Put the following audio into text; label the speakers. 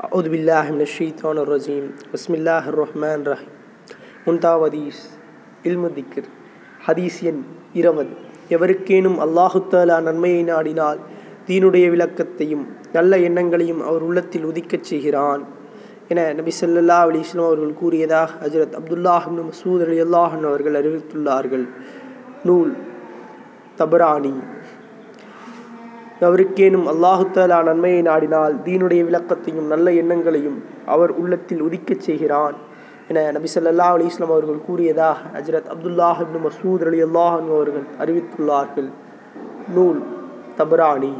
Speaker 1: أعوذ بالله من الشيطان الرجيم بسم الله الرحمن الرحيم முன்தாவதீஸ் இல்மு திக்ர் ஹதீஸ் எண் இருபது எவருக்கேனும் அல்லாஹு தஆலா நன்மையை நாடினால் தீனுடைய விளக்கத்தையும் நல்ல எண்ணங்களையும் அவர் உள்ளத்தில் உதிக்கச் செய்கிறான் என நபி ஸல்லல்லாஹு அலைஹி வஸல்லம் அவர்கள் கூறியதாக ஹஜரத் அப்துல்லாஹ் இப்னு மஸ்ஊத் ரலியல்லாஹு அன்ஹு அவர்கள் அறிவித்துள்ளார்கள் நூல் தபரானி எவருக்கேனும் அல்லாஹு தஆலா நன்மையை நாடினால் தீனுடைய விளக்கத்தையும் நல்ல எண்ணங்களையும் அவர் உள்ளத்தில் உதிக்கச் செய்கிறான். என நபி சொல்லல்லா அலைஹி இஸ்லாம் அவர்கள் கூறியதாக ஹஜரத் அப்துல்லாஹ் இப்னு மஸ்ஊத் ரலியல்லாஹு அவர்கள் அறிவித்துள்ளார்கள். நூல் தபரானி.